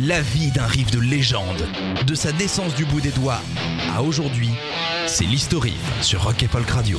La vie d'un riff de légende, de sa naissance du bout des doigts à aujourd'hui, c'est l'historique sur Rock et Folk Radio.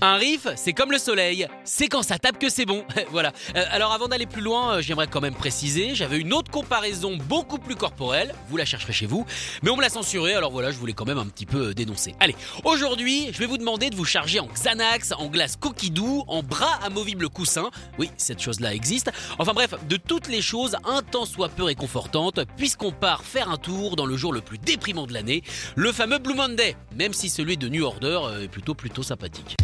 Un riff, c'est comme le soleil, c'est quand ça tape que c'est bon. voilà. Euh, alors avant d'aller plus loin, euh, j'aimerais quand même préciser, j'avais une autre comparaison beaucoup plus corporelle, vous la chercherez chez vous, mais on me l'a censurée, alors voilà, je voulais quand même un petit peu euh, dénoncer. Allez, aujourd'hui, je vais vous demander de vous charger en Xanax, en glace coquidou, en bras amovible coussin, oui, cette chose-là existe, enfin bref, de toutes les choses un tant soit peu réconfortantes, puisqu'on part faire un tour dans le jour le plus déprimant de l'année, le fameux Blue Monday, même si celui de New Order est plutôt plutôt sympathique.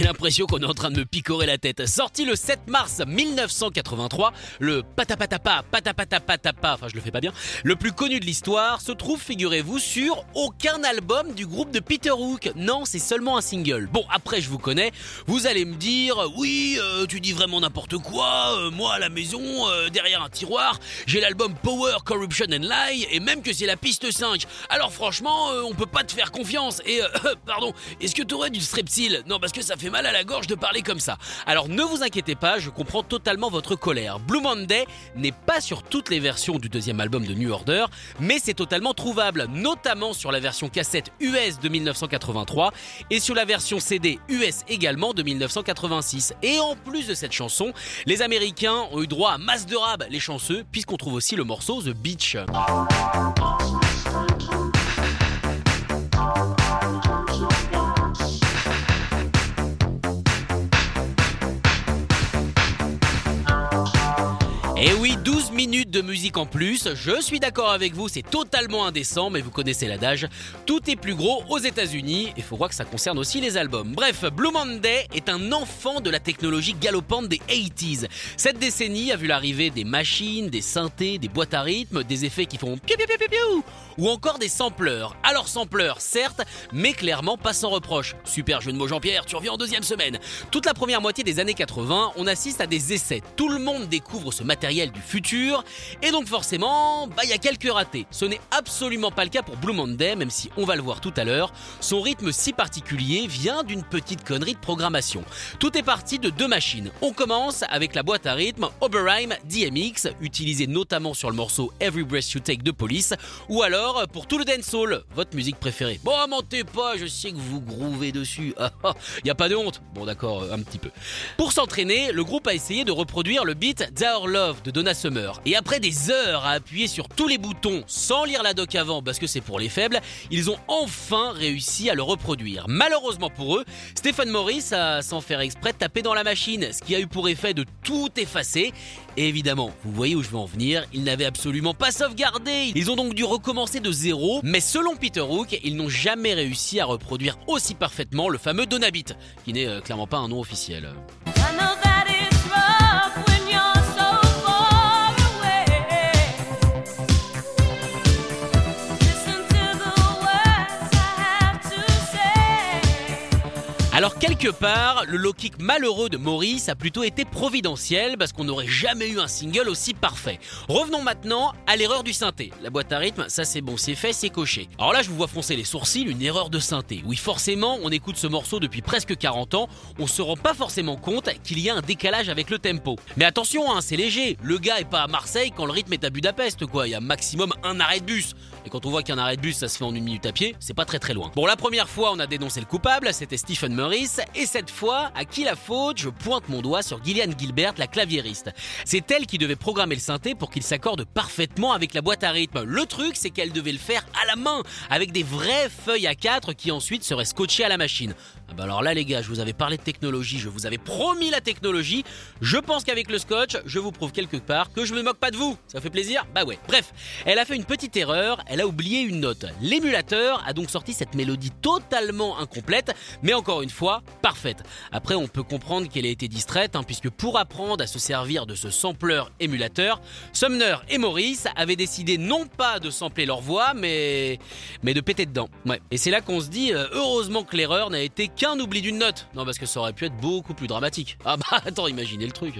J'ai l'impression qu'on est en train de me picorer la tête. Sorti le 7 mars 1983, le patapatapa, patapatapatapa, enfin je le fais pas bien, le plus connu de l'histoire, se trouve, figurez-vous, sur aucun album du groupe de Peter Hook. Non, c'est seulement un single. Bon, après je vous connais, vous allez me dire, oui, euh, tu dis vraiment n'importe quoi, euh, moi à la maison, euh, derrière un tiroir, j'ai l'album Power, Corruption and Lie, et même que c'est la piste 5. Alors franchement, euh, on peut pas te faire confiance. Et, euh, pardon, est-ce que t'aurais du strepsil? Non, parce que ça fait mal à la gorge de parler comme ça. Alors ne vous inquiétez pas, je comprends totalement votre colère. Blue Monday n'est pas sur toutes les versions du deuxième album de New Order, mais c'est totalement trouvable, notamment sur la version cassette US de 1983 et sur la version CD US également de 1986. Et en plus de cette chanson, les Américains ont eu droit à masse de rab, les chanceux, puisqu'on trouve aussi le morceau The Beach. Minutes de musique en plus, je suis d'accord avec vous, c'est totalement indécent, mais vous connaissez l'adage, tout est plus gros aux États-Unis, et faut voir que ça concerne aussi les albums. Bref, Blue Monday est un enfant de la technologie galopante des 80s. Cette décennie a vu l'arrivée des machines, des synthés, des boîtes à rythme, des effets qui font piou piou piou piou ou encore des sampleurs. Alors sampleurs, certes, mais clairement pas sans reproche. Super jeu de mots Jean-Pierre, tu reviens en deuxième semaine. Toute la première moitié des années 80, on assiste à des essais. Tout le monde découvre ce matériel du futur, et donc forcément, bah il y a quelques ratés. Ce n'est absolument pas le cas pour Blue Monday, même si on va le voir tout à l'heure. Son rythme si particulier vient d'une petite connerie de programmation. Tout est parti de deux machines. On commence avec la boîte à rythme Oberheim DMX, utilisée notamment sur le morceau Every Breath You Take de Police, ou alors pour tout le dancehall, votre musique préférée. Bon, mentez pas, je sais que vous grouvez dessus. Il y a pas de honte. Bon, d'accord, un petit peu. Pour s'entraîner, le groupe a essayé de reproduire le beat Our Love de Donna Summer. Et après des heures à appuyer sur tous les boutons sans lire la doc avant parce que c'est pour les faibles, ils ont enfin réussi à le reproduire. Malheureusement pour eux, Stephen Morris a sans faire exprès tapé dans la machine, ce qui a eu pour effet de tout effacer. Et évidemment, vous voyez où je veux en venir, ils n'avaient absolument pas sauvegardé. Ils ont donc dû recommencer de zéro, mais selon Peter Hook, ils n'ont jamais réussi à reproduire aussi parfaitement le fameux Donabit, qui n'est euh, clairement pas un nom officiel. Alors quelque part, le low kick malheureux de Maurice a plutôt été providentiel parce qu'on n'aurait jamais eu un single aussi parfait. Revenons maintenant à l'erreur du synthé. La boîte à rythme, ça c'est bon, c'est fait, c'est coché. Alors là, je vous vois froncer les sourcils, une erreur de synthé. Oui, forcément, on écoute ce morceau depuis presque 40 ans, on se rend pas forcément compte qu'il y a un décalage avec le tempo. Mais attention, hein, c'est léger. Le gars est pas à Marseille quand le rythme est à Budapest, quoi. Il y a maximum un arrêt de bus. Et quand on voit qu'un arrêt de bus, ça se fait en une minute à pied, c'est pas très très loin. Bon, la première fois, on a dénoncé le coupable, c'était Stephen Et cette fois, à qui la faute? Je pointe mon doigt sur Gillian Gilbert, la claviériste. C'est elle qui devait programmer le synthé pour qu'il s'accorde parfaitement avec la boîte à rythme. Le truc, c'est qu'elle devait le faire à la main, avec des vraies feuilles à 4 qui ensuite seraient scotchées à la machine. Ah bah alors là les gars, je vous avais parlé de technologie, je vous avais promis la technologie. Je pense qu'avec le scotch, je vous prouve quelque part que je me moque pas de vous. Ça fait plaisir Bah ouais. Bref, elle a fait une petite erreur, elle a oublié une note. L'émulateur a donc sorti cette mélodie totalement incomplète, mais encore une fois, parfaite. Après, on peut comprendre qu'elle a été distraite, hein, puisque pour apprendre à se servir de ce sampleur émulateur, Sumner et Maurice avaient décidé non pas de sampler leur voix, mais, mais de péter dedans. Ouais. Et c'est là qu'on se dit, euh, heureusement que l'erreur n'a été qu'un oubli d'une note. Non, parce que ça aurait pu être beaucoup plus dramatique. Ah bah attends, imaginez le truc.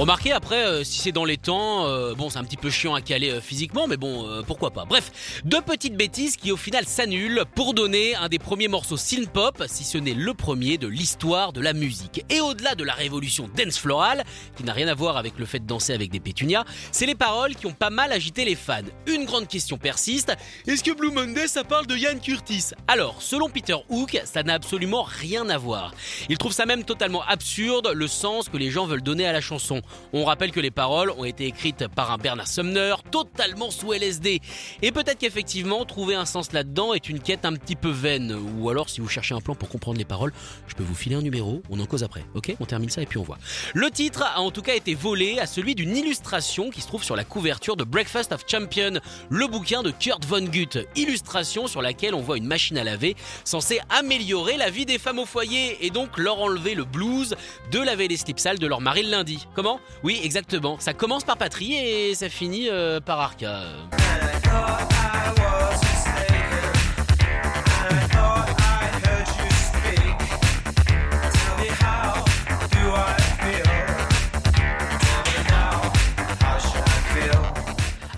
Remarquez après, euh, si c'est dans les temps, euh, bon c'est un petit peu chiant à caler euh, physiquement, mais bon pourquoi pas. Bref, deux petites bêtises qui au final s'annulent pour donner un des premiers morceaux synth-pop, si ce n'est le premier de l'histoire de la musique. Et au-delà de la révolution dance florale, qui n'a rien à voir avec le fait de danser avec des pétunias, c'est les paroles qui ont pas mal agité les fans. Une grande question persiste, est-ce que Blue Monday ça parle de Ian Curtis? Alors, selon Peter Hook, ça n'a absolument rien à voir. Il trouve ça même totalement absurde, le sens que les gens veulent donner à la chanson. On rappelle que les paroles ont été écrites par un Bernard Sumner totalement sous LSD. Et peut-être qu'effectivement, trouver un sens là-dedans est une quête un petit peu vaine. Ou alors, si vous cherchez un plan pour comprendre les paroles, je peux vous filer un numéro, on en cause après. Ok On termine ça et puis on voit. Le titre a en tout cas été volé à celui d'une illustration qui se trouve sur la couverture de Breakfast of Champion, le bouquin de Kurt Vonnegut. Illustration sur laquelle on voit une machine à laver censée améliorer la vie des femmes au foyer et donc leur enlever le blues de laver les slips sales de leur mari le lundi. Comment? Oui, exactement. Ça commence par Patrie et ça finit euh, par Arca.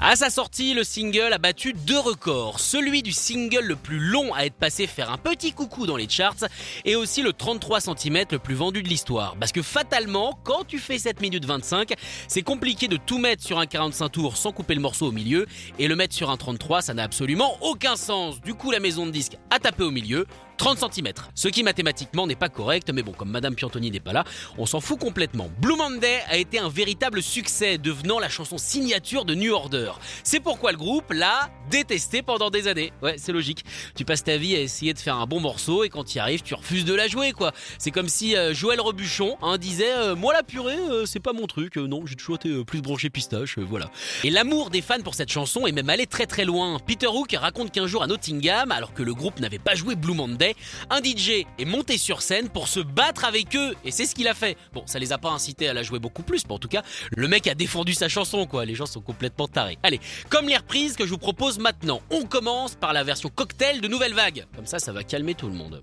À sa sortie, le single a battu deux records. Celui du single le plus long à être passé faire un petit coucou dans les charts et aussi le 33 cm le plus vendu de l'histoire. Parce que fatalement, quand tu fais 7 minutes 25, c'est compliqué de tout mettre sur un 45 tours sans couper le morceau au milieu et le mettre sur un 33, ça n'a absolument aucun sens. Du coup, la maison de disque a tapé au milieu. 30 cm. Ce qui mathématiquement n'est pas correct, mais bon, comme Madame Piantoni n'est pas là, on s'en fout complètement. Blue Monday a été un véritable succès, devenant la chanson signature de New Order. C'est pourquoi le groupe l'a détesté pendant des années. Ouais, c'est logique. Tu passes ta vie à essayer de faire un bon morceau et quand tu y arrives, tu refuses de la jouer, quoi. C'est comme si euh, Joël Rebuchon hein, disait euh, Moi, la purée, euh, c'est pas mon truc. Non, j'ai toujours été plus branché pistache, voilà. Et l'amour des fans pour cette chanson est même allé très très loin. Peter Hook raconte qu'un jour à Nottingham, alors que le groupe n'avait pas joué Blue Monday, un DJ est monté sur scène pour se battre avec eux et c'est ce qu'il a fait. Bon, ça les a pas incités à la jouer beaucoup plus, mais en tout cas, le mec a défendu sa chanson quoi. Les gens sont complètement tarés. Allez, comme les reprises que je vous propose maintenant, on commence par la version cocktail de Nouvelle Vague. Comme ça, ça va calmer tout le monde.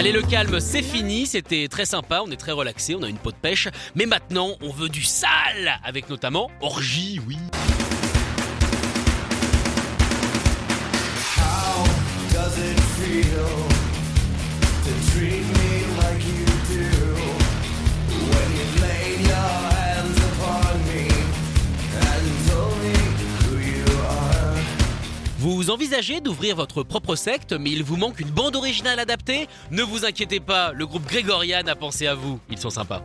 Allez, le calme, c'est fini. C'était très sympa. On est très relaxé. On a une peau de pêche. Mais maintenant, on veut du sale. Avec notamment Orgie, oui. Vous envisagez d'ouvrir votre propre secte, mais il vous manque une bande originale adaptée Ne vous inquiétez pas, le groupe Grégorian a pensé à vous. Ils sont sympas.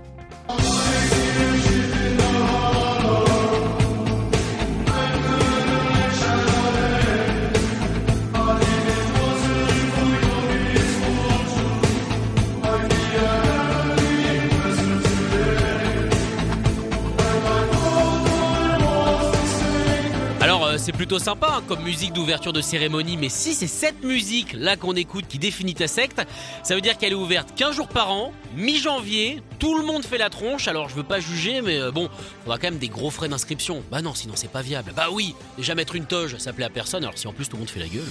Alors euh, c'est plutôt sympa hein, comme musique d'ouverture de cérémonie, mais si c'est cette musique là qu'on écoute qui définit ta secte, ça veut dire qu'elle est ouverte 15 jours par an, mi-janvier, tout le monde fait la tronche, alors je veux pas juger, mais euh, bon, faudra quand même des gros frais d'inscription. Bah non, sinon c'est pas viable. Bah oui, déjà mettre une toge, ça plaît à personne, alors si en plus tout le monde fait la gueule.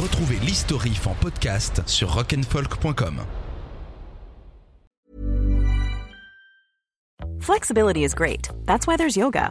Retrouvez l'Historif en podcast sur rock'n'folk.com. Flexibility is great. That's why there's yoga.